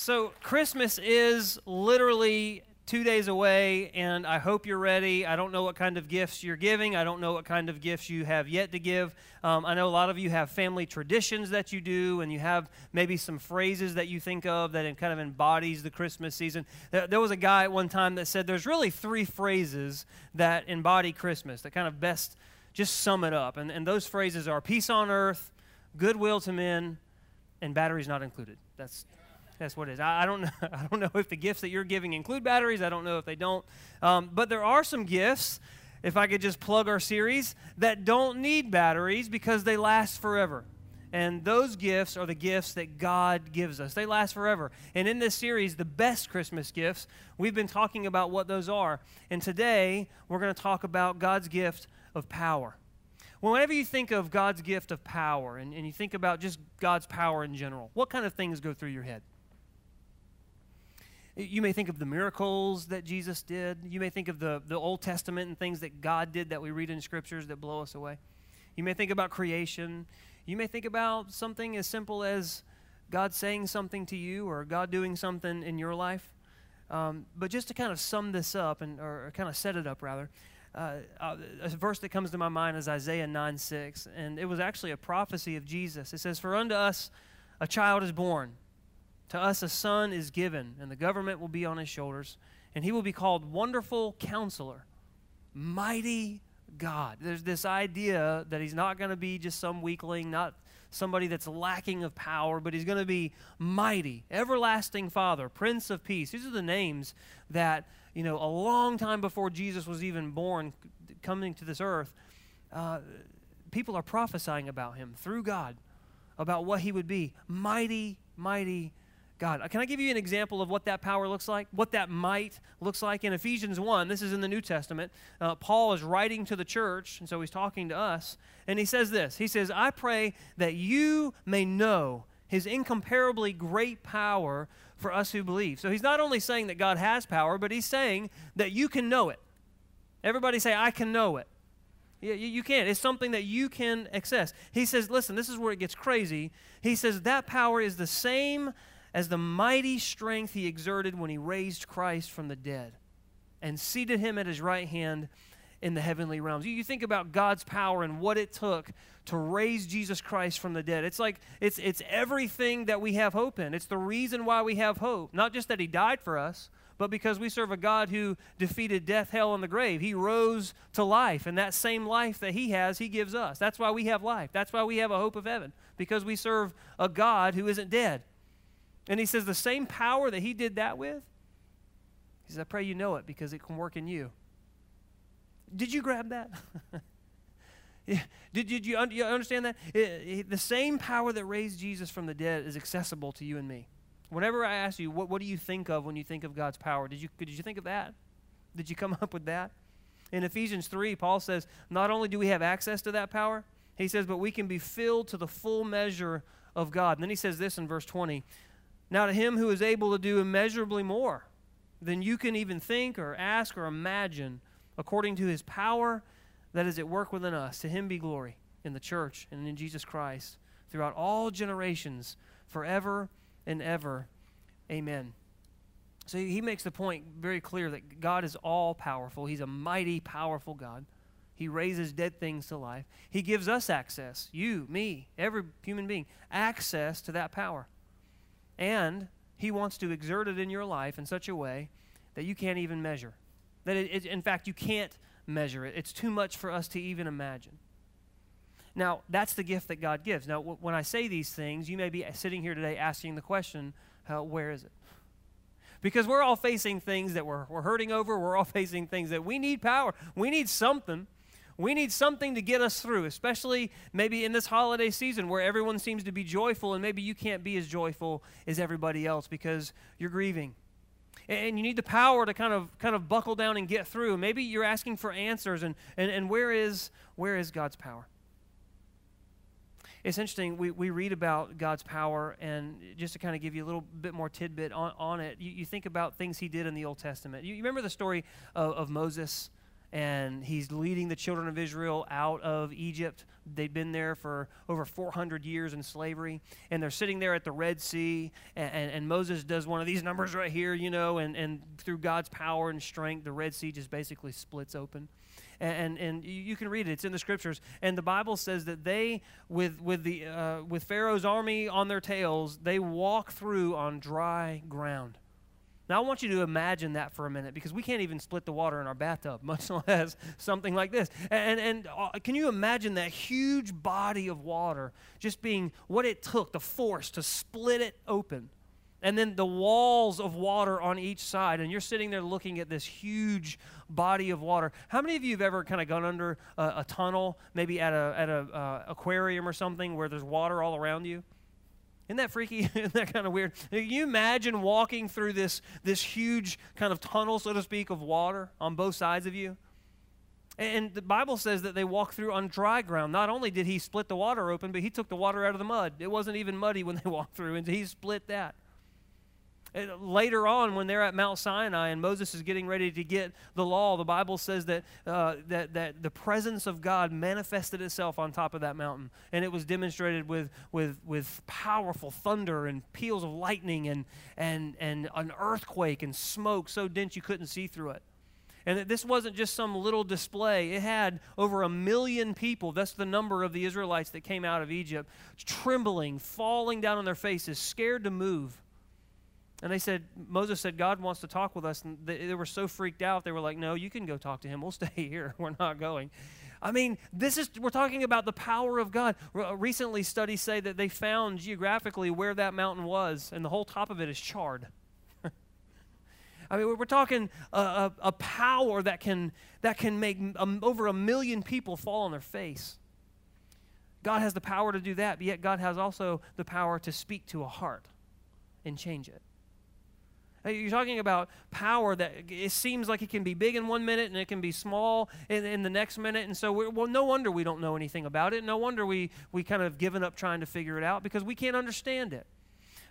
So, Christmas is literally two days away, and I hope you're ready. I don't know what kind of gifts you're giving. I don't know what kind of gifts you have yet to give. Um, I know a lot of you have family traditions that you do, and you have maybe some phrases that you think of that kind of embodies the Christmas season. There, was a guy at one time that said there's really three phrases that embody Christmas that kind of best just sum it up. And, and those phrases are peace on earth, goodwill to men, and batteries not included. That's that's what it is. I, I, don't know. I don't know if the gifts that you're giving include batteries. I don't know if they don't. Um, but there are some gifts, if I could just plug our series, that don't need batteries because they last forever. And those gifts are the gifts that God gives us. They last forever. And in this series, the best Christmas gifts, we've been talking about what those are. And today, we're going to talk about God's gift of power. Well, whenever you think of God's gift of power and, and you think about just God's power in general, what kind of things go through your head? You may think of the miracles that Jesus did. You may think of the, the Old Testament and things that God did that we read in scriptures that blow us away. You may think about creation. You may think about something as simple as God saying something to you or God doing something in your life. Um, but just to kind of sum this up, and, or kind of set it up rather, uh, uh, a verse that comes to my mind is Isaiah 9 6. And it was actually a prophecy of Jesus. It says, For unto us a child is born to us a son is given, and the government will be on his shoulders, and he will be called Wonderful Counselor, Mighty God. There's this idea that he's not going to be just some weakling, not somebody that's lacking of power, but he's going to be mighty, everlasting Father, Prince of Peace. These are the names that, you know, a long time before Jesus was even born, coming to this earth, uh, people are prophesying about him through God, about what he would be. Mighty, mighty God. Can I give you an example of what that power looks like? What that might looks like? In Ephesians 1, this is in the New Testament, uh, Paul is writing to the church, and so he's talking to us, and he says this He says, I pray that you may know his incomparably great power for us who believe. So he's not only saying that God has power, but he's saying that you can know it. Everybody say, I can know it. Yeah, you, can. It's something that you can access. He says, listen, this is where it gets crazy. He says that power is the same as the mighty strength he exerted when he raised Christ from the dead and seated him at his right hand in the heavenly realms. You think about God's power and what it took to raise Jesus Christ from the dead. It's like it's it's everything that we have hope in. It's the reason why we have hope. Not just that he died for us, but because we serve a God who defeated death, hell, and the grave. He rose to life, and that same life that he has, he gives us. That's why we have life. That's why we have a hope of heaven, because we serve a God who isn't dead. And he says, the same power that he did that with, he says, I pray you know it because it can work in you. Did you grab that? did, did you, you understand that? The same power that raised Jesus from the dead is accessible to you and me. Whenever I ask you, what, what do you think of when you think of God's power? Did you, did you think of that? Did you come up with that? In Ephesians 3, Paul says, not only do we have access to that power, he says, but we can be filled to the full measure of God. And then he says this in verse 20 now, to him who is able to do immeasurably more than you can even think or ask or imagine, according to his power that is at work within us, to him be glory in the church and in Jesus Christ throughout all generations, forever and ever. Amen. So he makes the point very clear that God is all powerful. He's a mighty, powerful God. He raises dead things to life. He gives us access, you, me, every human being, access to that power. And He wants to exert it in your life in such a way that you can't even measure. That, it, it, in fact, you can't measure it. It's too much for us to even imagine. Now, that's the gift that God gives. Now, w- when I say these things, you may be sitting here today asking the question, uh, where is it? Because we're all facing things that we're, we're hurting over. We're all facing things that we need power. We need something. We need something to get us through, especially maybe in this holiday season where everyone seems to be joyful and maybe you can't be as joyful as everybody else because you're grieving. And you need the power to kind of kind of buckle down and get through. Maybe you're asking for answers and, and, and where is where is God's power? It's interesting, we, we read about God's power, and just to kind of give you a little bit more tidbit on, on it, you, you think about things he did in the Old Testament. You, you remember the story of, of Moses and he's leading the children of Israel out of Egypt. They'd been there for over 400 years in slavery, and they're sitting there at the Red Sea, and, and, and, Moses does one of these numbers right here, you know, and, and through God's power and strength, the Red Sea just basically splits open. And, and, and you can read it; it's in the scriptures. And the Bible says that they, with with the uh, with Pharaoh's army on their tails, they walk through on dry ground. Now, I want you to imagine that for a minute because we can't even split the water in our bathtub, much less something like this. And, and uh, can you imagine that huge body of water just being what it took, the force to split it open? And then the walls of water on each side, and you're sitting there looking at this huge body of water. How many of you have ever kind of gone under a, a tunnel, maybe at a at a uh, aquarium or something, where there's water all around you? Isn't that freaky? Isn't that kind of weird? Can you imagine walking through this, this huge kind of tunnel, so to speak, of water on both sides of you? And the Bible says that they walked through on dry ground. Not only did he split the water open, but he took the water out of the mud. It wasn't even muddy when they walked through, and he split that later on, when they're at Mount Sinai and Moses is getting ready to get the law, the Bible says that, uh, that, that the presence of God manifested itself on top of that mountain. And it was demonstrated with, with, with powerful thunder and peals of lightning and, and, and an earthquake and smoke so dense you couldn't see through it. And that this wasn't just some little display. It had over a million people. That's the number of the Israelites that came out of Egypt, trembling, falling down on their faces, scared to move. And they said, Moses said, God wants to talk with us. And they, they, were so freaked out, they were like, No, you can go talk to him. We'll stay here. We're not going. I mean, this is, we're talking about the power of God. Uh, recently, studies say that they found geographically where that mountain was, and the whole top of it is charred. I mean, we're talking a, a, a, power that can, that can make over a million people fall on their face. God has the power to do that, but yet God has also the power to speak to a heart and change it. Uh, you're talking about power that it seems like it can be big in one minute and it can be small in, in the next minute. And so, well, no wonder we don't know anything about it. No wonder we, we kind of given up trying to figure it out because we can't understand it.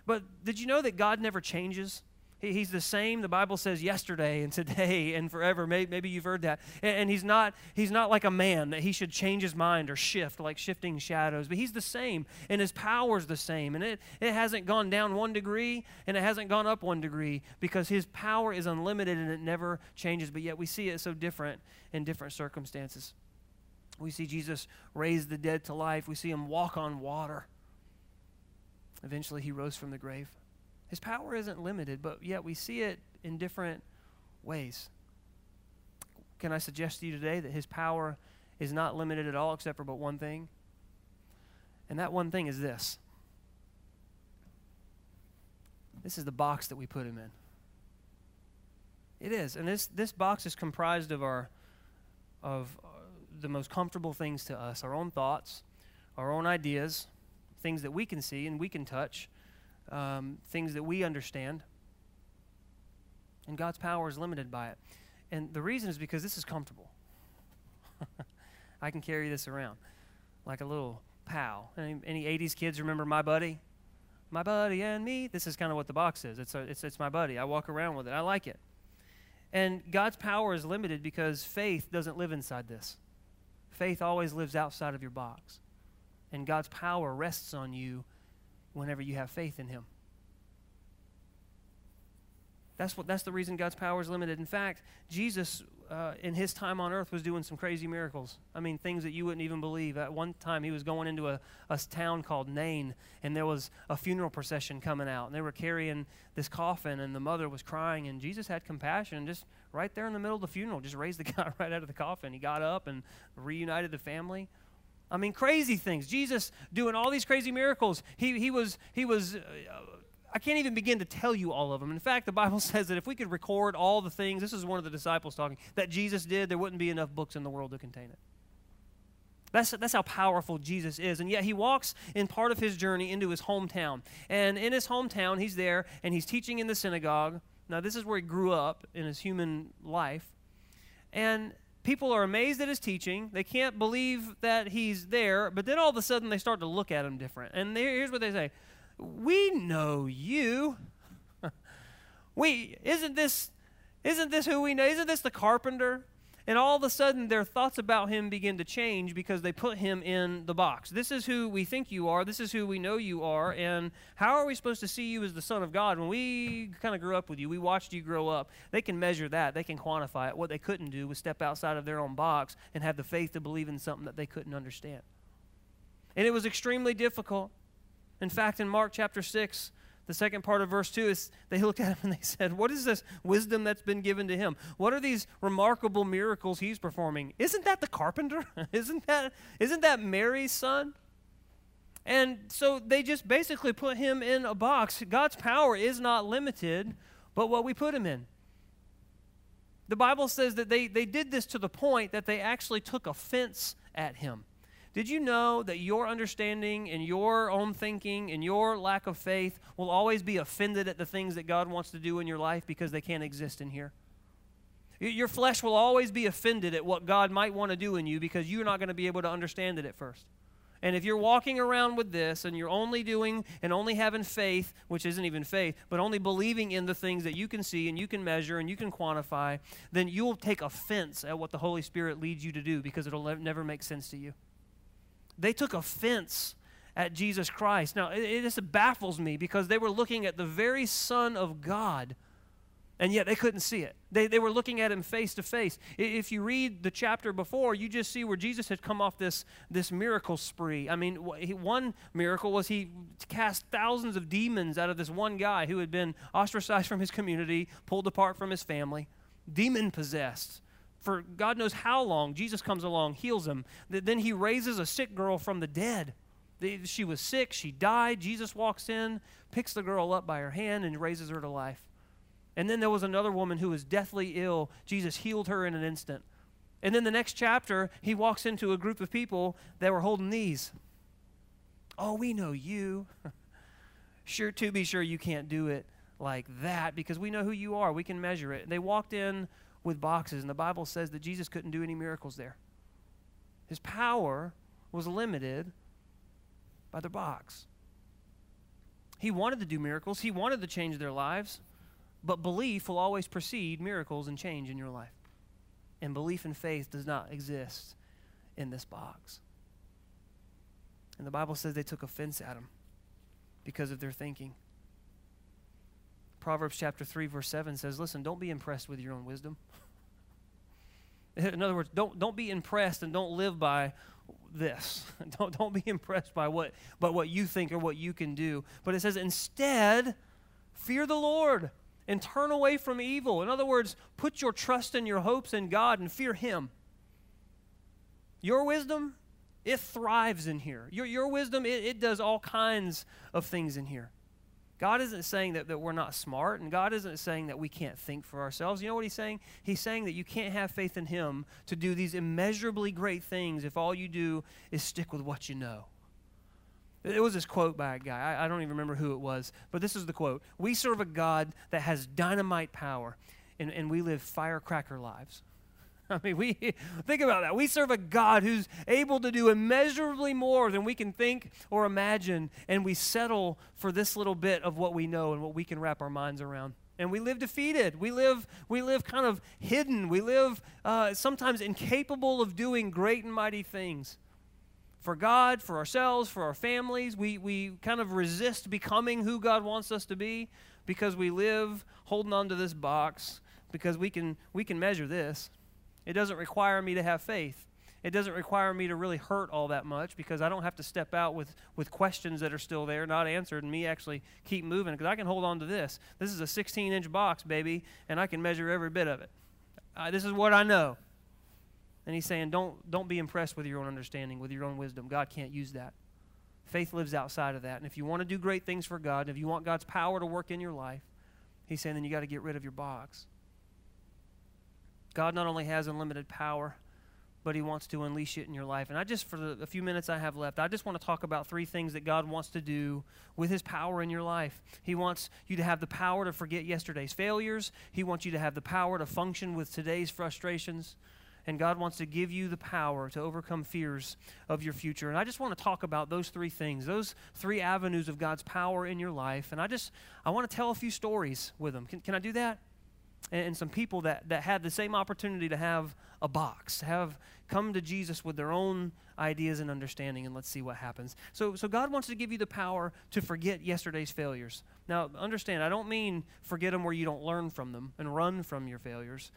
But did you know that God never changes? He's the same, the Bible says, yesterday and today and forever. Maybe you've heard that. And he's not, he's not like a man that he should change his mind or shift like shifting shadows, but he's the same, and his power's the same. And it, it hasn't gone down one degree and it hasn't gone up one degree because his power is unlimited and it never changes. But yet we see it so different in different circumstances. We see Jesus raise the dead to life, we see him walk on water. Eventually, he rose from the grave. His power isn't limited, but yet we see it in different ways. Can I suggest to you today that his power is not limited at all except for but one thing? And that one thing is this. This is the box that we put him in. It is. And this, this box is comprised of our of uh, the most comfortable things to us, our own thoughts, our own ideas, things that we can see and we can touch, um, things that we understand. And God's power is limited by it. And the reason is because this is comfortable. I can carry this around like a little pal. Any, any 80s kids remember My Buddy? My Buddy and Me? This is kind of what the box is. It's, a, it's, it's my buddy. I walk around with it. I like it. And God's power is limited because faith doesn't live inside this. Faith always lives outside of your box. And God's power rests on you whenever you have faith in Him. That's, what, that's the reason God's power is limited. In fact, Jesus, uh, in his time on earth, was doing some crazy miracles. I mean, things that you wouldn't even believe. At one time, he was going into a, a town called Nain, and there was a funeral procession coming out, and they were carrying this coffin, and the mother was crying, and Jesus had compassion, just right there in the middle of the funeral, just raised the guy right out of the coffin. He got up and reunited the family. I mean, crazy things. Jesus doing all these crazy miracles. He, he was, he was uh, I can't even begin to tell you all of them. In fact, the Bible says that if we could record all the things, this is one of the disciples talking, that Jesus did, there wouldn't be enough books in the world to contain it. That's, that's how powerful Jesus is. And yet he walks in part of his journey into his hometown. And in his hometown, he's there and he's teaching in the synagogue. Now, this is where he grew up in his human life. And people are amazed at his teaching. They can't believe that he's there, but then all of a sudden they start to look at him different. And here's what they say We know you. we isn't this isn't this who we know? Isn't this the carpenter? And all of a sudden their thoughts about him begin to change because they put him in the box. This is who we think you are. This is who we know you are. And how are we supposed to see you as the Son of God? When we kind of grew up with you, we watched you grow up. They can measure that, they can quantify it. What they couldn't do was step outside of their own box and have the faith to believe in something that they couldn't understand. And it was extremely difficult. In fact, in Mark chapter 6, the second part of verse 2 is they looked at him and they said, What is this wisdom that's been given to him? What are these remarkable miracles he's performing? Isn't that the carpenter? isn't, that, isn't that Mary's son? And so they just basically put him in a box. God's power is not limited, but what we put him in. The Bible says that they, they did this to the point that they actually took offense at him. Did you know that your understanding and your own thinking and your lack of faith will always be offended at the things that God wants to do in your life because they can't exist in here? Your flesh will always be offended at what God might want to do in you because you're not going to be able to understand it at first. And if you're walking around with this and you're only doing and only having faith, which isn't even faith, but only believing in the things that you can see and you can measure and you can quantify, then you'll take offense at what the Holy Spirit leads you to do because it'll never make sense to you. They took offense at Jesus Christ. Now, it, it just baffles me because they were looking at the very Son of God and yet they couldn't see it. They, they were looking at him face to face. If you read the chapter before, you just see where Jesus had come off this, this miracle spree. I mean, one miracle was he cast thousands of demons out of this one guy who had been ostracized from his community, pulled apart from his family, demon possessed for God knows how long. Jesus comes along, heals him. Then he raises a sick girl from the dead. She was sick, she died. Jesus walks in, picks the girl up by her hand, and raises her to life. And then there was another woman who was deathly ill. Jesus healed her in an instant. And then the next chapter, he walks into a group of people that were holding these. Oh, we know you. sure, to be sure, you can't do it like that because we know who you are. We can measure it. They walked in with boxes, and the Bible says that Jesus couldn't do any miracles there. His power was limited by the box. He wanted to do miracles, he wanted to change their lives, but belief will always precede miracles and change in your life. And belief and faith does not exist in this box. And the Bible says they took offense at him because of their thinking. Proverbs chapter 3, verse 7 says, Listen, don't be impressed with your own wisdom. In other words, don't, don't be impressed and don't live by this. don't, don't be impressed by what, by what you think or what you can do. But it says, instead, fear the Lord and turn away from evil. In other words, put your trust and your hopes in God and fear Him. Your wisdom, it thrives in here. Your, your wisdom, it, it does all kinds of things in here. God isn't saying that, that we're not smart, and God isn't saying that we can't think for ourselves. You know what He's saying? He's saying that you can't have faith in Him to do these immeasurably great things if all you do is stick with what you know. It was this quote by a guy. I, I don't even remember who it was, but this is the quote We serve a God that has dynamite power, and, and we live firecracker lives. I mean, we think about that. We serve a God who's able to do immeasurably more than we can think or imagine, and we settle for this little bit of what we know and what we can wrap our minds around. And we live defeated. We live, we live kind of hidden. We live uh, sometimes incapable of doing great and mighty things. For God, for ourselves, for our families, we, we kind of resist becoming who God wants us to be because we live holding on to this box because we can, we can measure this. It doesn't require me to have faith. It doesn't require me to really hurt all that much because I don't have to step out with, with questions that are still there, not answered, and me actually keep moving because I can hold on to this. This is a 16 inch box, baby, and I can measure every bit of it. Uh, this is what I know. And he's saying, don't, don't be impressed with your own understanding, with your own wisdom. God can't use that. Faith lives outside of that. And if you want to do great things for God, and if you want God's power to work in your life, he's saying then you got to get rid of your box. God not only has unlimited power, but He wants to unleash it in your life. And I just, for the, few minutes I have left, I just want to talk about three things that God wants to do with His power in your life. He wants you to have the power to forget yesterday's failures, He wants you to have the power to function with today's frustrations. And God wants to give you the power to overcome fears of your future. And I just want to talk about those three things, those three avenues of God's power in your life. And I just, I want to tell a few stories with them. Can, can I do that? And, and some people that, that had the same opportunity to have a box, have come to Jesus with their own ideas and understanding, and let's see what happens. So, so God wants to give you the power to forget yesterday's failures. Now, understand, I don't mean forget them where you don't learn from them and run from your failures.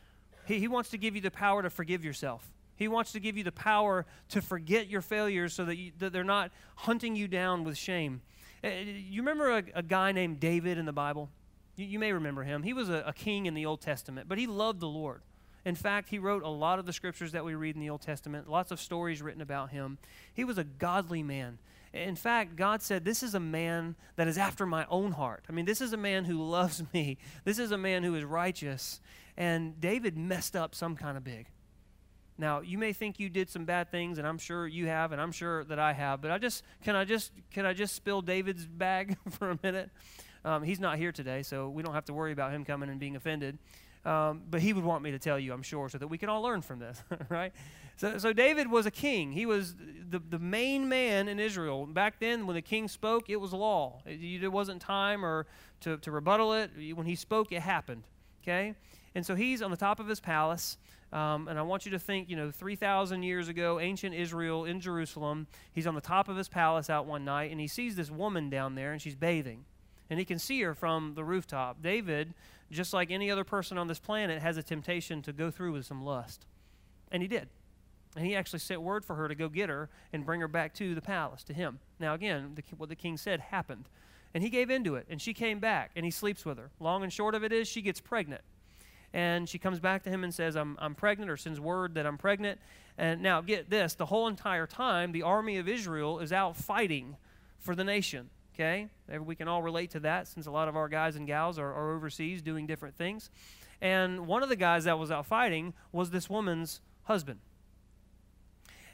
He, he wants to give you the power to forgive yourself. He wants to give you the power to forget your failures so that, you, that they're not hunting you down with shame. Uh, you remember a, a guy named David in the Bible? You, you may remember him. He was a, a king in the Old Testament, but he loved the Lord. In fact, he wrote a lot of the scriptures that we read in the Old Testament, lots of stories written about him. He was a godly man. In fact, God said, This is a man that is after my own heart. I mean, this is a man who loves me. This is a man who is righteous. And David messed up some kind of big. Now, you may think you did some bad things, and I'm sure you have, and I'm sure that I have, but I just can I just can I just spill David's bag for a minute? Um, he's not here today, so we don't have to worry about him coming and being offended. Um, but he would want me to tell you, I'm sure, so that we can all learn from this, right? So, so David was a king. He was the, the main man in Israel. Back then, when the king spoke, it was law. It, there wasn't time or to, to rebuttal it. When he spoke, it happened, okay? And so he's on the top of his palace. Um, and I want you to think, you know, 3,000 years ago, ancient Israel in Jerusalem. He's on the top of his palace out one night, and he sees this woman down there, and she's bathing. And he can see her from the rooftop. David just like any other person on this planet, has a temptation to go through with some lust. And he did. And he actually sent word for her to go get her and bring her back to the palace, to him. Now, again, the, what the king said happened. And he gave into it, and she came back, and he sleeps with her. Long and short of it is, she gets pregnant. And she comes back to him and says, I'm, I'm pregnant, or sends word that I'm pregnant. And now, get this the whole entire time, the army of Israel is out fighting for the nation. Okay? We can all relate to that since a lot of our guys and gals are, are overseas doing different things. And one of the guys that was out fighting was this woman's husband.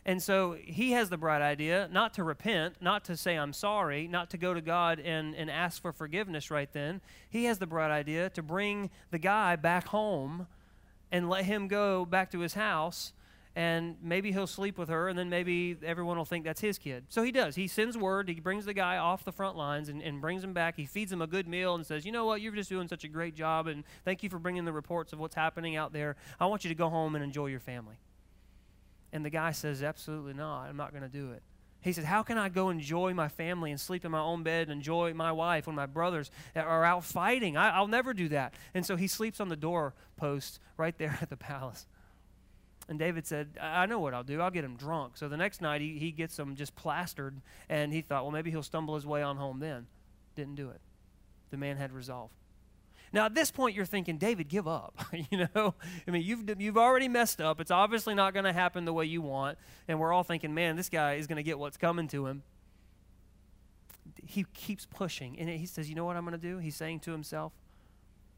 And so he has the bright idea not to repent, not to say, I'm sorry, not to go to God and, and ask for forgiveness right then. He has the bright idea to bring the guy back home and let him go back to his house and maybe he'll sleep with her, and then maybe everyone will think that's his kid. So he does. He sends word. He brings the guy off the front lines and, and brings him back. He feeds him a good meal and says, You know what? You're just doing such a great job, and thank you for bringing the reports of what's happening out there. I want you to go home and enjoy your family. And the guy says, Absolutely not. I'm not going to do it. He said, How can I go enjoy my family and sleep in my own bed and enjoy my wife when my brothers are out fighting? I, will never do that. And so he sleeps on the doorpost right there at the palace. And David said, I know what I'll do. I'll get him drunk. So the next night, he, he gets him just plastered, and he thought, well, maybe he'll stumble his way on home then. Didn't do it. The man had resolve. Now, at this point, you're thinking, David, give up. you know, I mean, you've, you've already messed up. It's obviously not going to happen the way you want. And we're all thinking, man, this guy is going to get what's coming to him. He keeps pushing. And he says, you know what I'm going to do? He's saying to himself,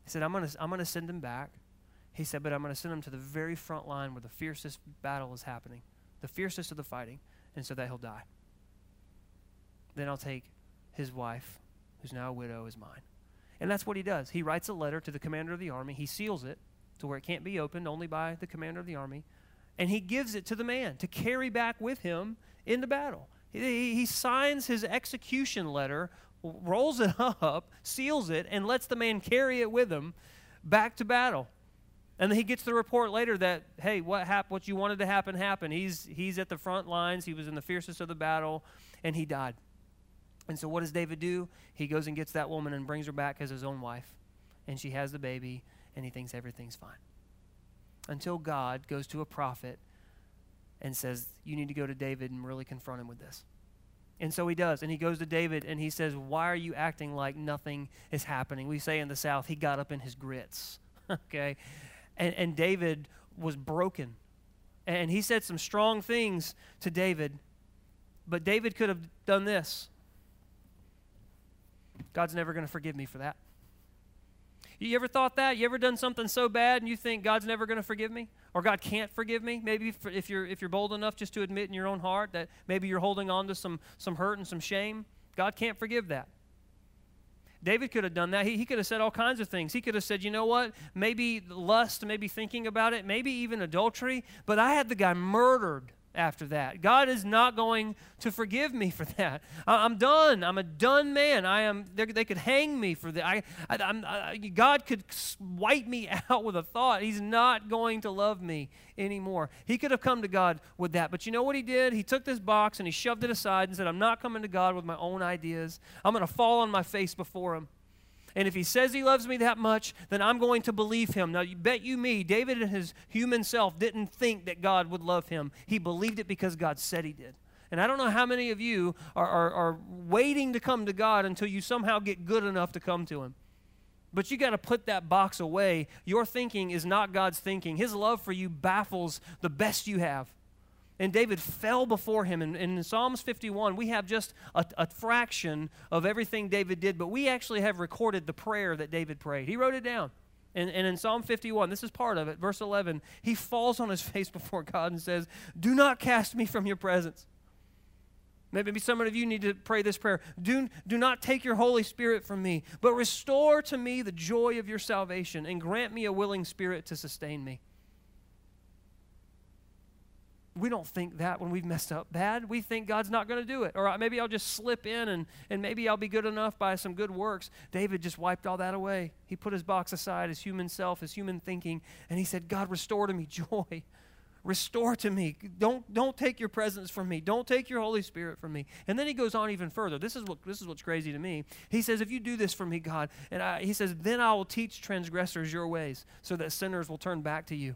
he said, I'm going to I'm going to send him back. He said, But I'm going to send him to the very front line where the fiercest battle is happening, the fiercest of the fighting, and so that he'll die. Then I'll take his wife, who's now a widow, as mine. And that's what he does. He writes a letter to the commander of the army, he seals it to where it can't be opened only by the commander of the army, and he gives it to the man to carry back with him into battle. He, he signs his execution letter, rolls it up, seals it, and lets the man carry it with him back to battle. And then he gets the report later that, hey, what happened? What you wanted to happen happened. He's he's at the front lines. He was in the fiercest of the battle, and he died. And so, what does David do? He goes and gets that woman and brings her back as his own wife, and she has the baby, and he thinks everything's fine. Until God goes to a prophet and says, "You need to go to David and really confront him with this." And so he does. And he goes to David and he says, Why are you acting like nothing is happening? We say in the South, he got up in his grits. okay? And, and David was broken. And he said some strong things to David, but David could have done this. God's never going to forgive me for that. You ever thought that? You ever done something so bad and you think God's never going to forgive me? Or God can't forgive me? Maybe if you're, if you're bold enough just to admit in your own heart that maybe you're holding on to some, some hurt and some shame, God can't forgive that. David could have done that. He, he could have said all kinds of things. He could have said, you know what? Maybe lust, maybe thinking about it, maybe even adultery, but I had the guy murdered after that. God is not going to forgive me for that. I, am done. I'm a done man. I am. They could hang me for that. I, I, God could wipe me out with a thought. He's not going to love me anymore. He could have come to God with that, but you know what he did? He took this box and he shoved it aside and said, "I'm not coming to God with my own ideas. I'm going to fall on my face before Him." And if he says he loves me that much, then I'm going to believe him. Now, you bet you me, David and his human self didn't think that God would love him. He believed it because God said he did. And I don't know how many of you are, are, are waiting to come to God until you somehow get good enough to come to him. But you got to put that box away. Your thinking is not God's thinking. His love for you baffles the best you have. And David fell before him. And, in Psalms 51, we have just a, a, fraction of everything David did, but we actually have recorded the prayer that David prayed. He wrote it down. And, and in Psalm 51, this is part of it, verse 11, he falls on his face before God and says, Do not cast me from your presence. Maybe some of you need to pray this prayer. Do, do not take your Holy Spirit from me, but restore to me the joy of your salvation and grant me a willing spirit to sustain me we don't think that when we've messed up bad. We think God's not going to do it. Or uh, maybe I'll just slip in and, and maybe I'll be good enough by some good works. David just wiped all that away. He put his box aside, his human self, his human thinking, and he said, God, restore to me joy. Restore to me. Don't, don't take your presence from me. Don't take your Holy Spirit from me. And then he goes on even further. This is, what, this is what's crazy to me. He says, If you do this for me, God, and I, he says, then I will teach transgressors your ways so that sinners will turn back to you.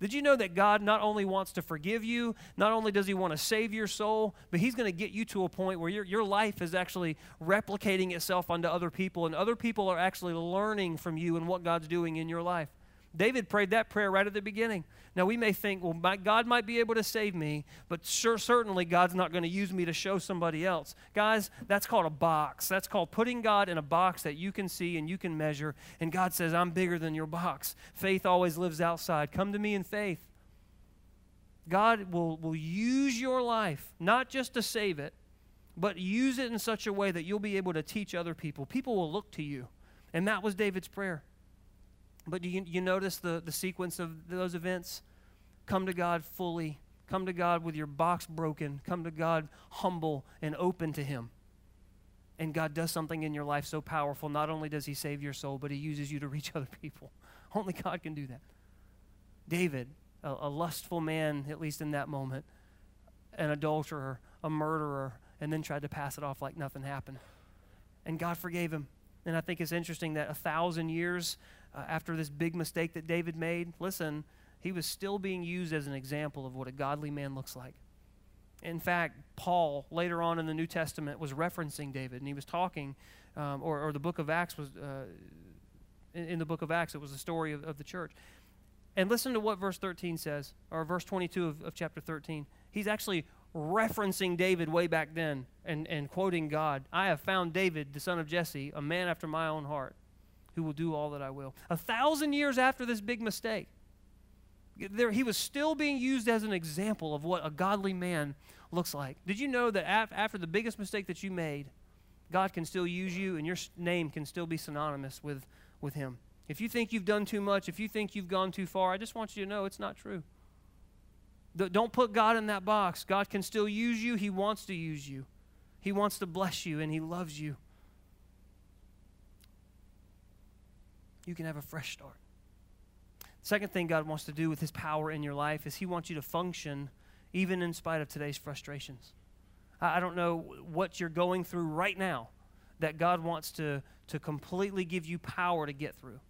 Did you know that God not only wants to forgive you, not only does He want to save your soul, but He's going to get you to a point where your, your life is actually replicating itself onto other people, and other people are actually learning from you and what God's doing in your life. David prayed that prayer right at the beginning. Now, we may think, well, my, God might be able to save me, but sure, certainly God's not going to use me to show somebody else. Guys, that's called a box. That's called putting God in a box that you can see and you can measure. And God says, I'm bigger than your box. Faith always lives outside. Come to me in faith. God will, will use your life, not just to save it, but use it in such a way that you'll be able to teach other people. People will look to you. And that was David's prayer. But do you, you notice the, the sequence of those events? Come to God fully. Come to God with your box broken. Come to God humble and open to Him. And God does something in your life so powerful. Not only does He save your soul, but He uses you to reach other people. Only God can do that. David, a, a lustful man, at least in that moment, an adulterer, a murderer, and then tried to pass it off like nothing happened. And God forgave him. And I think it's interesting that a thousand years uh, after this big mistake that David made, listen, he was still being used as an example of what a godly man looks like. In fact, Paul, later on in the New Testament, was referencing David, and he was talking, um, or, or, the book of Acts was, uh, in, in, the book of Acts, it was the story of, of, the church. And listen to what verse 13 says, or verse 22 of, of chapter 13. He's actually referencing David way back then and, and quoting God. I have found David, the son of Jesse, a man after my own heart who will do all that I will. A thousand years after this big mistake, there, he was still being used as an example of what a godly man looks like. Did you know that af- after the biggest mistake that you made, God can still use you and your name can still be synonymous with, with him? If you think you've done too much, if you think you've gone too far, I just want you to know it's not true. Don't put God in that box. God can still use you. He wants to use you. He wants to bless you and He loves you. You can have a fresh start. Second thing God wants to do with his power in your life is he wants you to function even in spite of today's frustrations. I don't know what you're going through right now that God wants to, to completely give you power to get through.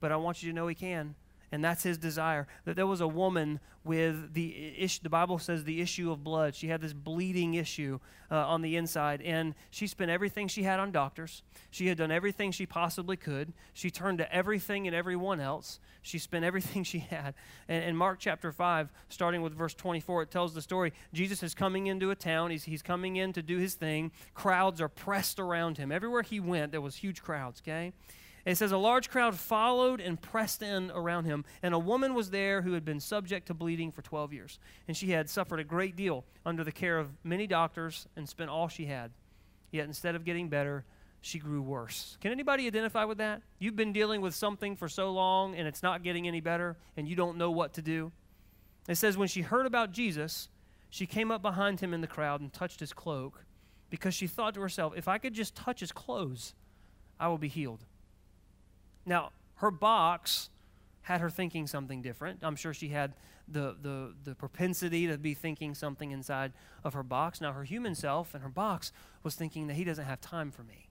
But I want you to know he can and that's his desire. That there was a woman with the issue, the Bible says the issue of blood. She had this bleeding issue uh, on the inside, and she spent everything she had on doctors. She had done everything she possibly could. She turned to everything and everyone else. She spent everything she had. And in Mark chapter 5, starting with verse 24, it tells the story. Jesus is coming into a town. He's, he's coming in to do his thing. Crowds are pressed around him. Everywhere he went, there was huge crowds, okay? It says, A large crowd followed and pressed in around him, and a woman was there who had been subject to bleeding for 12 years. And she had suffered a great deal under the care of many doctors and spent all she had. Yet instead of getting better, she grew worse. Can anybody identify with that? You've been dealing with something for so long and it's not getting any better, and you don't know what to do. It says, When she heard about Jesus, she came up behind him in the crowd and touched his cloak because she thought to herself, if I could just touch his clothes, I will be healed. Now, her box had her thinking something different. I'm sure she had the, the, the propensity to be thinking something inside of her box. Now, her human self and her box was thinking that he doesn't have time for me.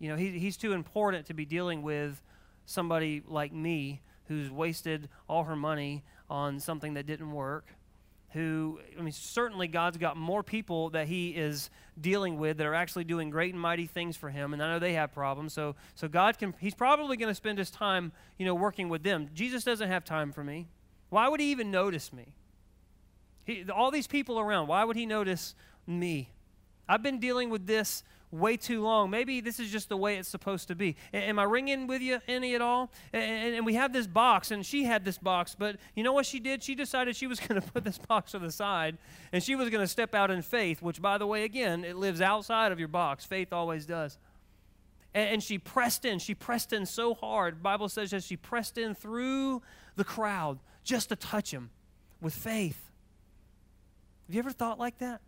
You know, he, he's too important to be dealing with somebody like me who's wasted all her money on something that didn't work who, I mean, certainly God's got more people that He is dealing with that are actually doing great and mighty things for Him, and I know they have problems. So, so God can, He's probably going to spend His time, you know, working with them. Jesus doesn't have time for me. Why would He even notice me? He, all these people around, why would He notice me? I've been dealing with this way too long. Maybe this is just the way it's supposed to be. A- am I ringing with you any at all? And, and, we have this box, and she had this box, but you know what she did? She decided she was going to put this box to the side, and she was going to step out in faith, which, by the way, again, it lives outside of your box. Faith always does. And, and she pressed in. She pressed in so hard. Bible says that she pressed in through the crowd just to touch him with faith. Have you ever thought like that?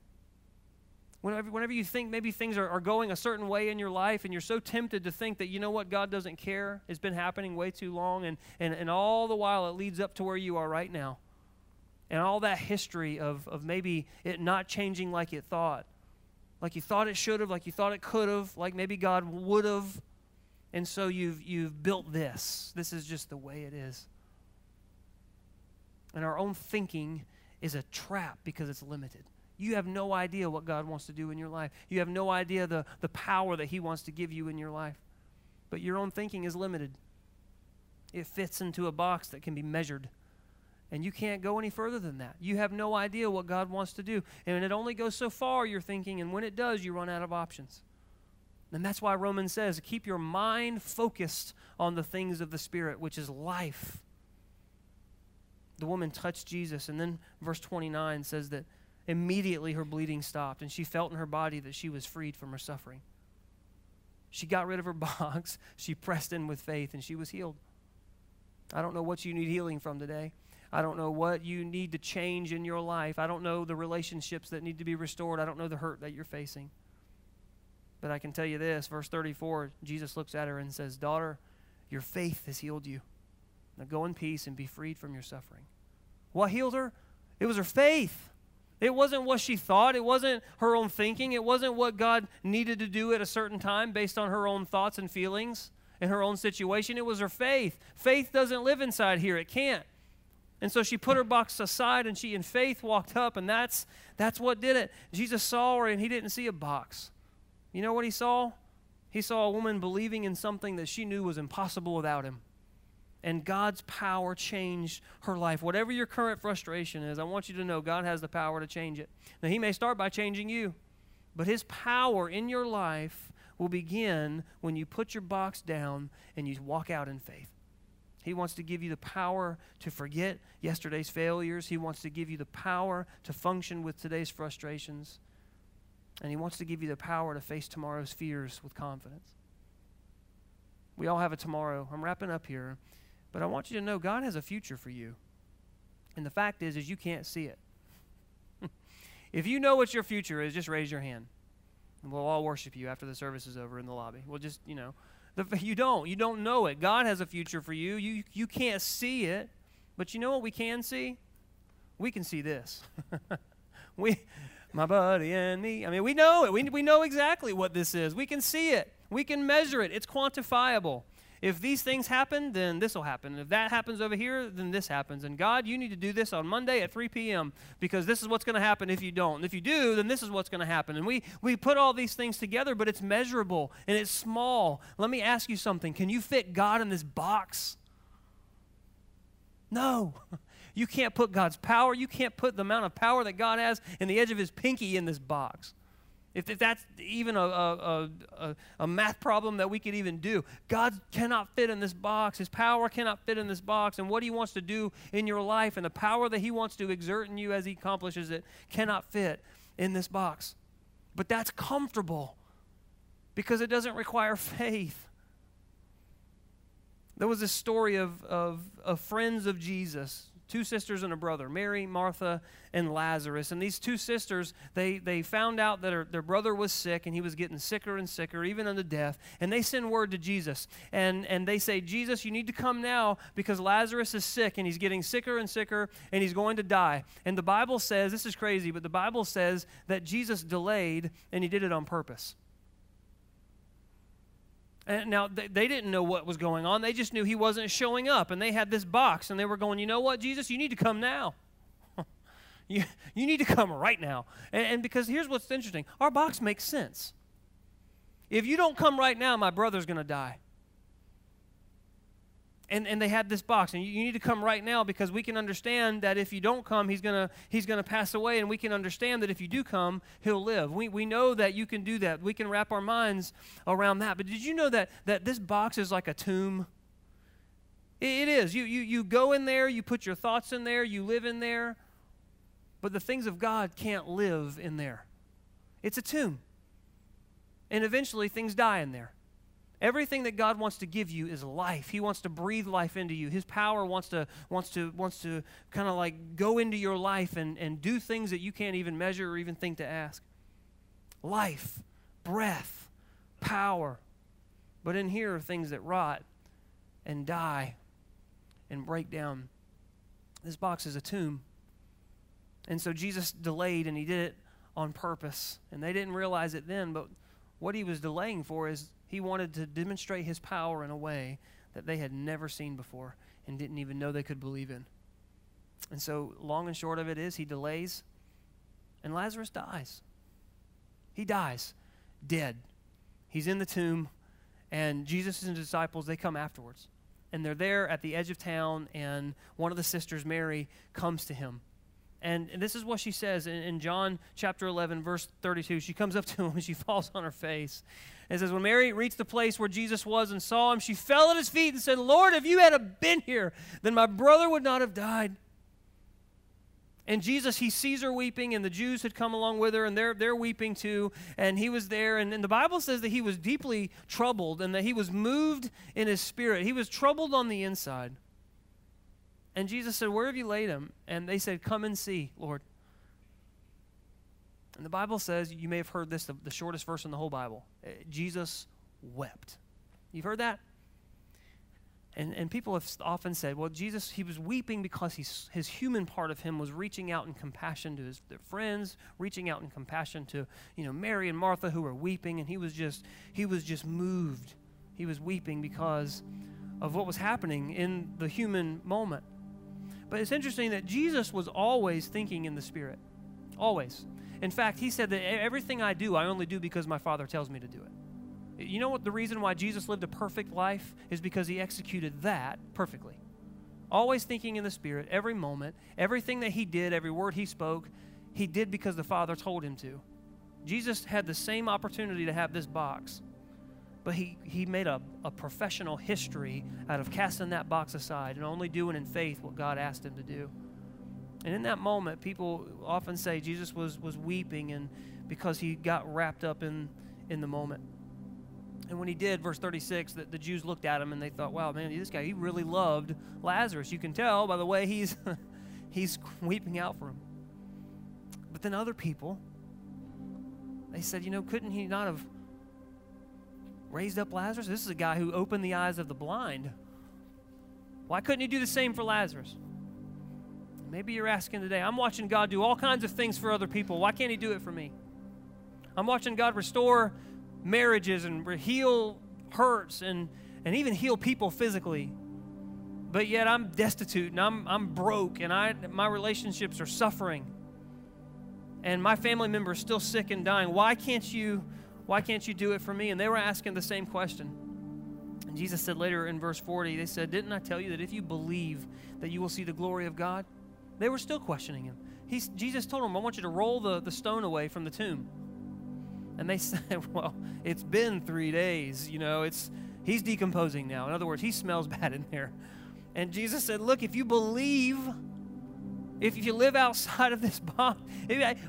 Whenever, whenever you think maybe things are, are going a certain way in your life and you're so tempted to think that, you know what, God doesn't care, it's been happening way too long, and, and, and all the while it leads up to where you are right now. And all that history of, of maybe it not changing like it thought, like you thought it should have, like you thought it could have, like maybe God would have. And so you've, you've built this. This is just the way it is. And our own thinking is a trap because it's limited. You have no idea what God wants to do in your life. You have no idea the, the power that He wants to give you in your life. But your own thinking is limited, it fits into a box that can be measured. And you can't go any further than that. You have no idea what God wants to do. And it only goes so far, you're thinking, and when it does, you run out of options. And that's why Romans says, keep your mind focused on the things of the Spirit, which is life. The woman touched Jesus, and then verse 29 says that Immediately her bleeding stopped, and she felt in her body that she was freed from her suffering. She got rid of her box, she pressed in with faith, and she was healed. I don't know what you need healing from today. I don't know what you need to change in your life. I don't know the relationships that need to be restored. I don't know the hurt that you're facing. But I can tell you this verse 34 Jesus looks at her and says, Daughter, your faith has healed you. Now go in peace and be freed from your suffering. What healed her? It was her faith. It wasn't what she thought. It wasn't her own thinking. It wasn't what God needed to do at a certain time based on her own thoughts and feelings and her own situation. It was her faith. Faith doesn't live inside here, it can't. And so she put her box aside and she, in faith, walked up, and that's, that's what did it. Jesus saw her and he didn't see a box. You know what he saw? He saw a woman believing in something that she knew was impossible without him and God's power changed her life. Whatever your current frustration is, I want you to know God has the power to change it. Now, He may start by changing you, but His power in your life will begin when you put your box down and you walk out in faith. He wants to give you the power to forget yesterday's failures. He wants to give you the power to function with today's frustrations. And He wants to give you the power to face tomorrow's fears with confidence. We all have a tomorrow. I'm wrapping up here. But I want you to know God has a future for you. And the fact is is you can't see it. if you know what your future is, just raise your hand. And we'll all worship you after the service is over in the lobby. We'll just, you know, the, you don't. You don't know it. God has a future for you. You you can't see it. But you know what we can see? We can see this. we my buddy and me. I mean, we know it. We, we know exactly what this is. We can see it. We can measure it. It's quantifiable if these things happen, then this will happen. If that happens over here, then this happens. And God, you need to do this on Monday at 3 p.m. because this is what's going to happen if you don't. And if you do, then this is what's going to happen. And we, we put all these things together, but it's measurable and it's small. Let me ask you something. Can you fit God in this box? No. You can't put God's power, you can't put the amount of power that God has in the edge of his pinky in this box. If, if that's even a, a, a, a, math problem that we could even do, God cannot fit in this box. His power cannot fit in this box. And what He wants to do in your life and the power that He wants to exert in you as He accomplishes it cannot fit in this box. But that's comfortable because it doesn't require faith. There was this story of, of, of friends of Jesus, two sisters and a brother, Mary, Martha, and Lazarus. And these two sisters, they, they found out that her, their brother was sick and he was getting sicker and sicker, even unto death. And they send word to Jesus. And, and they say, Jesus, you need to come now because Lazarus is sick and he's getting sicker and sicker and he's going to die. And the Bible says, this is crazy, but the Bible says that Jesus delayed and he did it on purpose. And now, they, they didn't know what was going on. They just knew he wasn't showing up. And they had this box, and they were going, You know what, Jesus? You need to come now. you, you need to come right now. And, and because here's what's interesting our box makes sense. If you don't come right now, my brother's going to die and, and they had this box. And you, you, need to come right now because we can understand that if you don't come he's to he's to pass away. And we can understand that if you do come he'll live. We, we know that you can do that. We can wrap our minds around that. But did you know that that this box is like a tomb? It, it is. You, you you go in there you put your thoughts in there you live in there. But the things of god can't live in there. It's a tomb. And eventually things die in there Everything that God wants to give you is life. He wants to breathe life into you. His power wants to wants to wants to kind of like go into your life and, and do things that you can't even measure or even think to ask. Life, breath, power. But in here are things that rot and die and break down. This box is a tomb. And so Jesus delayed and he did it on purpose. And they didn't realize it then, but what he was delaying for is he wanted to demonstrate his power in a way that they had never seen before and didn't even know they could believe in. And so, long and short of it is, he delays, and Lazarus dies. He dies, dead. He's in the tomb, and Jesus and his disciples, they come afterwards. And they're there at the edge of town, and one of the sisters, Mary, comes to him. And, this is what she says in, in John chapter 11, verse 32. She comes up to him and she falls on her face and says, When Mary reached the place where Jesus was and saw him, she fell at his feet and said, Lord, if you had been here, then my brother would not have died. And Jesus, he sees her weeping, and the Jews had come along with her, and they're, they're weeping too. And he was there, and, and the Bible says that he was deeply troubled and that he was moved in his spirit. He was troubled on the inside. And Jesus said, Where have you laid him? And they said, Come and see, Lord. And the Bible says, you may have heard this, the, the shortest verse in the whole Bible. Uh, Jesus wept. You've heard that? And, and people have often said, well, Jesus, he was weeping because he's, his human part of him was reaching out in compassion to his friends, reaching out in compassion to, you know, Mary and Martha who were weeping, and he was just, he was just moved. He was weeping because of what was happening in the human moment. But it's interesting that Jesus was always thinking in the Spirit. Always. In fact, he said that everything I do, I only do because my Father tells me to do it. You know what the reason why Jesus lived a perfect life is because he executed that perfectly. Always thinking in the Spirit, every moment, everything that he did, every word he spoke, he did because the Father told him to. Jesus had the same opportunity to have this box, but he, he made a, a professional history out of casting that box aside and only doing in faith what God asked him to do. And in that moment, people often say Jesus was, was weeping and because he got wrapped up in, in the moment. And when he did, verse 36, that the Jews looked at him and they thought, wow, man, this guy, he really loved Lazarus. You can tell by the way he's, he's weeping out for him. But then other people, they said, you know, couldn't he not have raised up Lazarus? This is a guy who opened the eyes of the blind. Why couldn't he do the same for Lazarus? Maybe you're asking today, I'm watching God do all kinds of things for other people. Why can't He do it for me? I'm watching God restore marriages and heal hurts and, and even heal people physically. But yet I'm destitute and I'm, I'm broke and I, my relationships are suffering. And my family member is still sick and dying. Why can't you why can't you do it for me? And they were asking the same question. And Jesus said later in verse 40, they said, Didn't I tell you that if you believe that you will see the glory of God? They were still questioning him. He's, Jesus told them, I want you to roll the, the stone away from the tomb. And they said, Well, it's been three days. You know, it's he's decomposing now. In other words, he smells bad in there. And Jesus said, Look, if you believe, if you live outside of this box,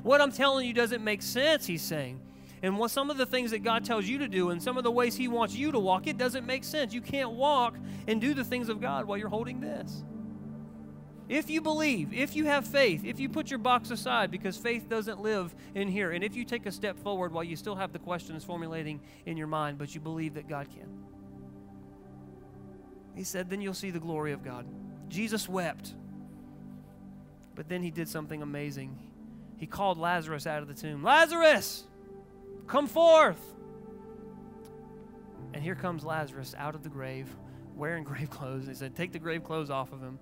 what I'm telling you doesn't make sense, he's saying. And what some of the things that God tells you to do and some of the ways He wants you to walk, it doesn't make sense. You can't walk and do the things of God while you're holding this. If you believe, if you have faith, if you put your box aside because faith doesn't live in here, and if you take a step forward while you still have the questions formulating in your mind, but you believe that God can. He said, then you'll see the glory of God. Jesus wept. But then he did something amazing. He called Lazarus out of the tomb Lazarus, come forth. And here comes Lazarus out of the grave wearing grave clothes. He said, Take the grave clothes off of him.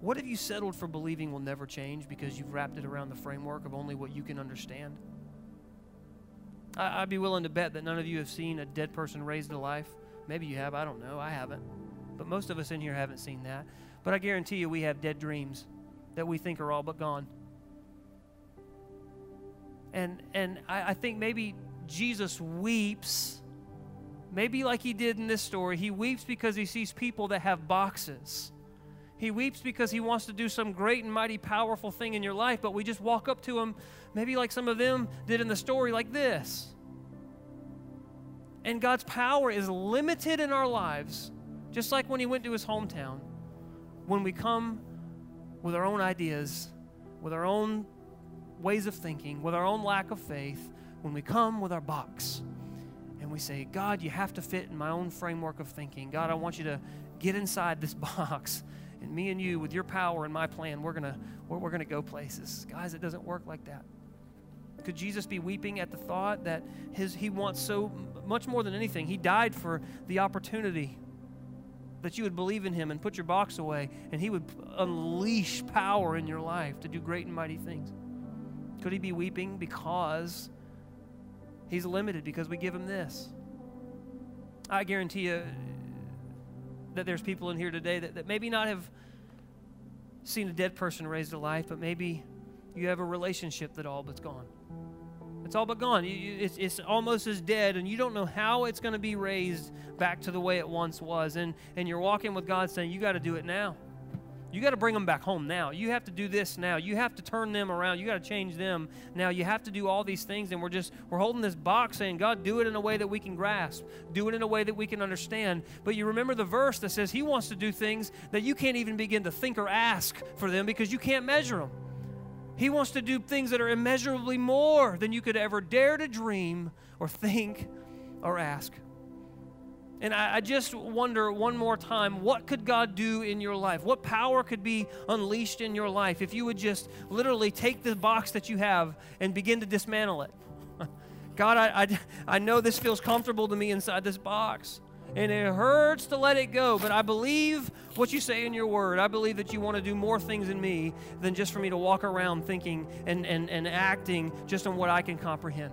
What have you settled for believing will never change because you've wrapped it around the framework of only what you can understand? I, would be willing to bet that none of you have seen a dead person raised to life. Maybe you have, I don't know. I haven't. But most of us in here haven't seen that. But I guarantee you we have dead dreams that we think are all but gone. And, and I, I think maybe Jesus weeps, maybe like he did in this story, he weeps because he sees people that have boxes he weeps because he wants to do some great and mighty, powerful thing in your life, but we just walk up to him, maybe like some of them did in the story, like this. And God's power is limited in our lives, just like when he went to his hometown. When we come with our own ideas, with our own ways of thinking, with our own lack of faith, when we come with our box and we say, God, you have to fit in my own framework of thinking. God, I want you to get inside this box and me and you, with your power and my plan, we're gonna we're, we're gonna go places. Guys, it doesn't work like that. Could Jesus be weeping at the thought that his he wants so much more than anything? He died for the opportunity that you would believe in him and put your box away, and he would unleash power in your life to do great and mighty things. Could he be weeping because he's limited because we give him this? I guarantee you, that there's people in here today that, that maybe not have seen a dead person raised to life, but maybe you have a relationship that all but's gone. It's all but gone. It's, it's almost as dead, and you don't know how it's going to be raised back to the way it once was. And, and you're walking with God saying, You got to do it now. You got to bring them back home now. You have to do this now. You have to turn them around. You got to change them now. You have to do all these things. And we're just, we're holding this box saying, God, do it in a way that we can grasp, do it in a way that we can understand. But you remember the verse that says He wants to do things that you can't even begin to think or ask for them because you can't measure them. He wants to do things that are immeasurably more than you could ever dare to dream or think or ask. And I, I, just wonder one more time what could God do in your life? What power could be unleashed in your life if you would just literally take the box that you have and begin to dismantle it? God, I, I, I know this feels comfortable to me inside this box. And it hurts to let it go, but I believe what you say in your word. I believe that you want to do more things in me than just for me to walk around thinking and, and, and acting just on what I can comprehend.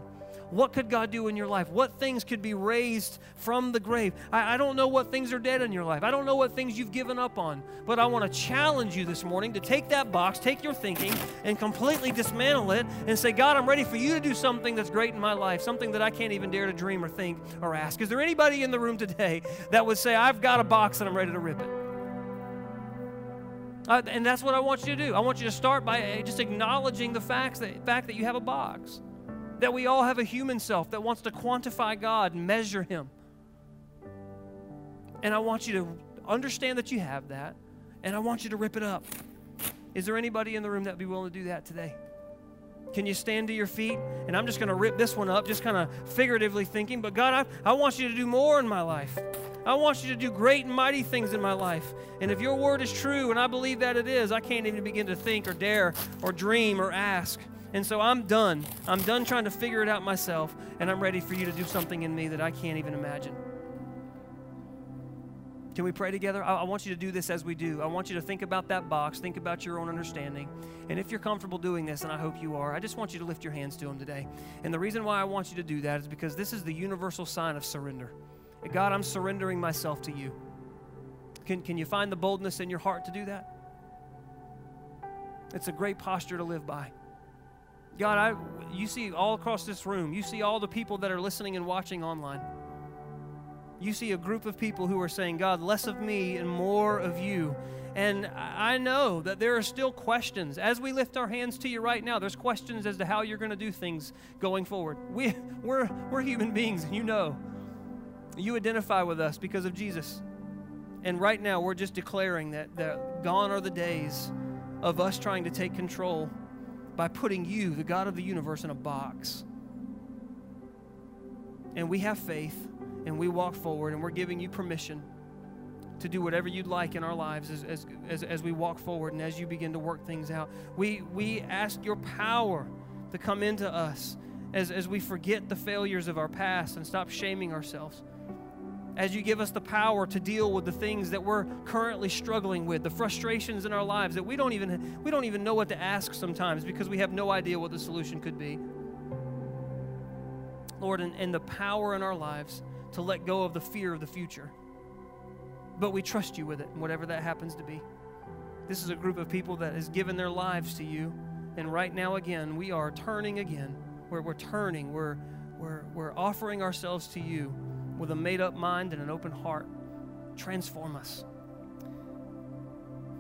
What could God do in your life? What things could be raised from the grave? I, I don't know what things are dead in your life. I don't know what things you've given up on. But I want to challenge you this morning to take that box, take your thinking, and completely dismantle it and say, God, I'm ready for you to do something that's great in my life, something that I can't even dare to dream or think or ask. Is there anybody in the room today that would say, I've got a box and I'm ready to rip it? Uh, and that's what I want you to do. I want you to start by uh, just acknowledging the facts that, fact that you have a box that we all have a human self that wants to quantify God and measure Him. And I want you to understand that you have that, and I want you to rip it up. Is there anybody in the room that would be willing to do that today? Can you stand to your feet? And I'm just going to rip this one up, just kind of figuratively thinking. But God, I, I want you to do more in my life. I want you to do great and mighty things in my life. And if your word is true, and I believe that it is, I can't even begin to think or dare or dream or ask. And so I'm done. I'm done trying to figure it out myself, and I'm ready for you to do something in me that I can't even imagine. Can we pray together? I, want you to do this as we do. I want you to think about that box, think about your own understanding. And if you're comfortable doing this, and I hope you are, I just want you to lift your hands to Him today. And the reason why I want you to do that is because this is the universal sign of surrender. God, I'm surrendering myself to you. Can, can you find the boldness in your heart to do that? It's a great posture to live by. God, I, you see all across this room, you see all the people that are listening and watching online. You see a group of people who are saying, God, less of me and more of you. And I know that there are still questions. As we lift our hands to you right now, there's questions as to how you're going to do things going forward. We, we're, we're human beings, and you know. You identify with us because of Jesus. And right now, we're just declaring that, that gone are the days of us trying to take control by putting you, the God of the universe, in a box. And we have faith and we walk forward and we're giving you permission to do whatever you'd like in our lives as, as, as, as, we walk forward and as you begin to work things out. We, we ask your power to come into us as, as we forget the failures of our past and stop shaming ourselves. As you give us the power to deal with the things that we're currently struggling with, the frustrations in our lives that we don't even, we don't even know what to ask sometimes because we have no idea what the solution could be. Lord, and, and the power in our lives to let go of the fear of the future. But we trust you with it, whatever that happens to be. This is a group of people that has given their lives to you. And right now, again, we are turning again. We're, we're turning. We're, we're, we're offering ourselves to you with a made up mind and an open heart. Transform us.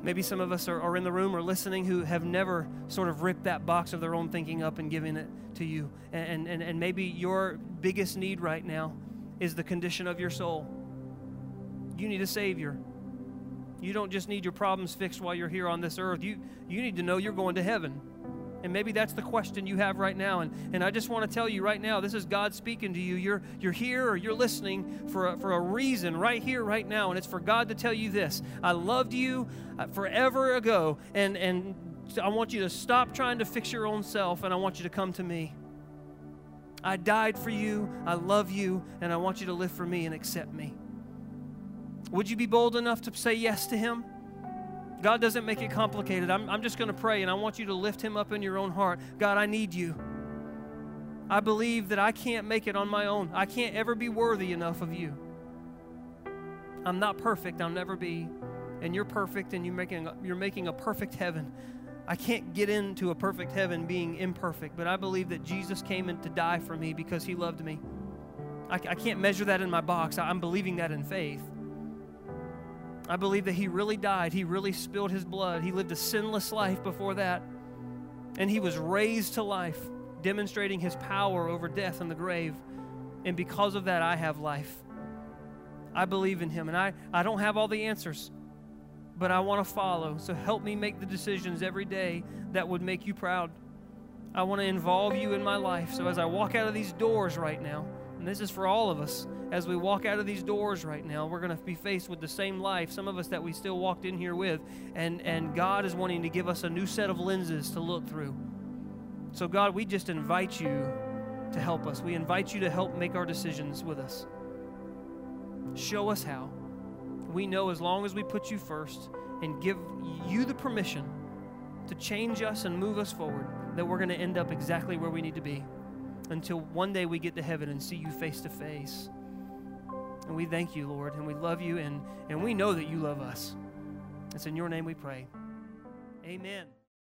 Maybe some of us are, are, in the room or listening who have never sort of ripped that box of their own thinking up and given it to you. And, and, and maybe your biggest need right now is the condition of your soul. You need a Savior. You don't just need your problems fixed while you're here on this earth. You, you need to know you're going to heaven. And maybe that's the question you have right now. And, and I just want to tell you right now this is God speaking to you. You're, you're here or you're listening for a, for a reason right here, right now. And it's for God to tell you this I loved you uh, forever ago. And, and I want you to stop trying to fix your own self, and I want you to come to me. I died for you, I love you, and I want you to live for me and accept me. Would you be bold enough to say yes to Him? God doesn't make it complicated. I'm, I'm just going to pray, and I want you to lift Him up in your own heart. God, I need you. I believe that I can't make it on my own. I can't ever be worthy enough of you. I'm not perfect. I'll never be. And you're perfect, and you're making, you're making a perfect heaven. I can't get into a perfect heaven being imperfect, but I believe that Jesus came in to die for me because he loved me. I, I can't measure that in my box. I'm believing that in faith. I believe that he really died. He really spilled his blood. He lived a sinless life before that. And he was raised to life, demonstrating his power over death and the grave. And because of that, I have life. I believe in him. And I, I don't have all the answers but I want to follow. So help me make the decisions every day that would make you proud. I want to involve you in my life. So as I walk out of these doors right now, and this is for all of us, as we walk out of these doors right now, we're going to be faced with the same life, some of us that we still walked in here with, and, and God is wanting to give us a new set of lenses to look through. So, God, we just invite you to help us. We invite you to help make our decisions with us. Show us how we know as long as we put you first and give you the permission to change us and move us forward, that we're going to end up exactly where we need to be until one day we get to heaven and see you face to face. And we thank you, Lord, and we love you, and, and we know that you love us. It's in your name we pray. Amen.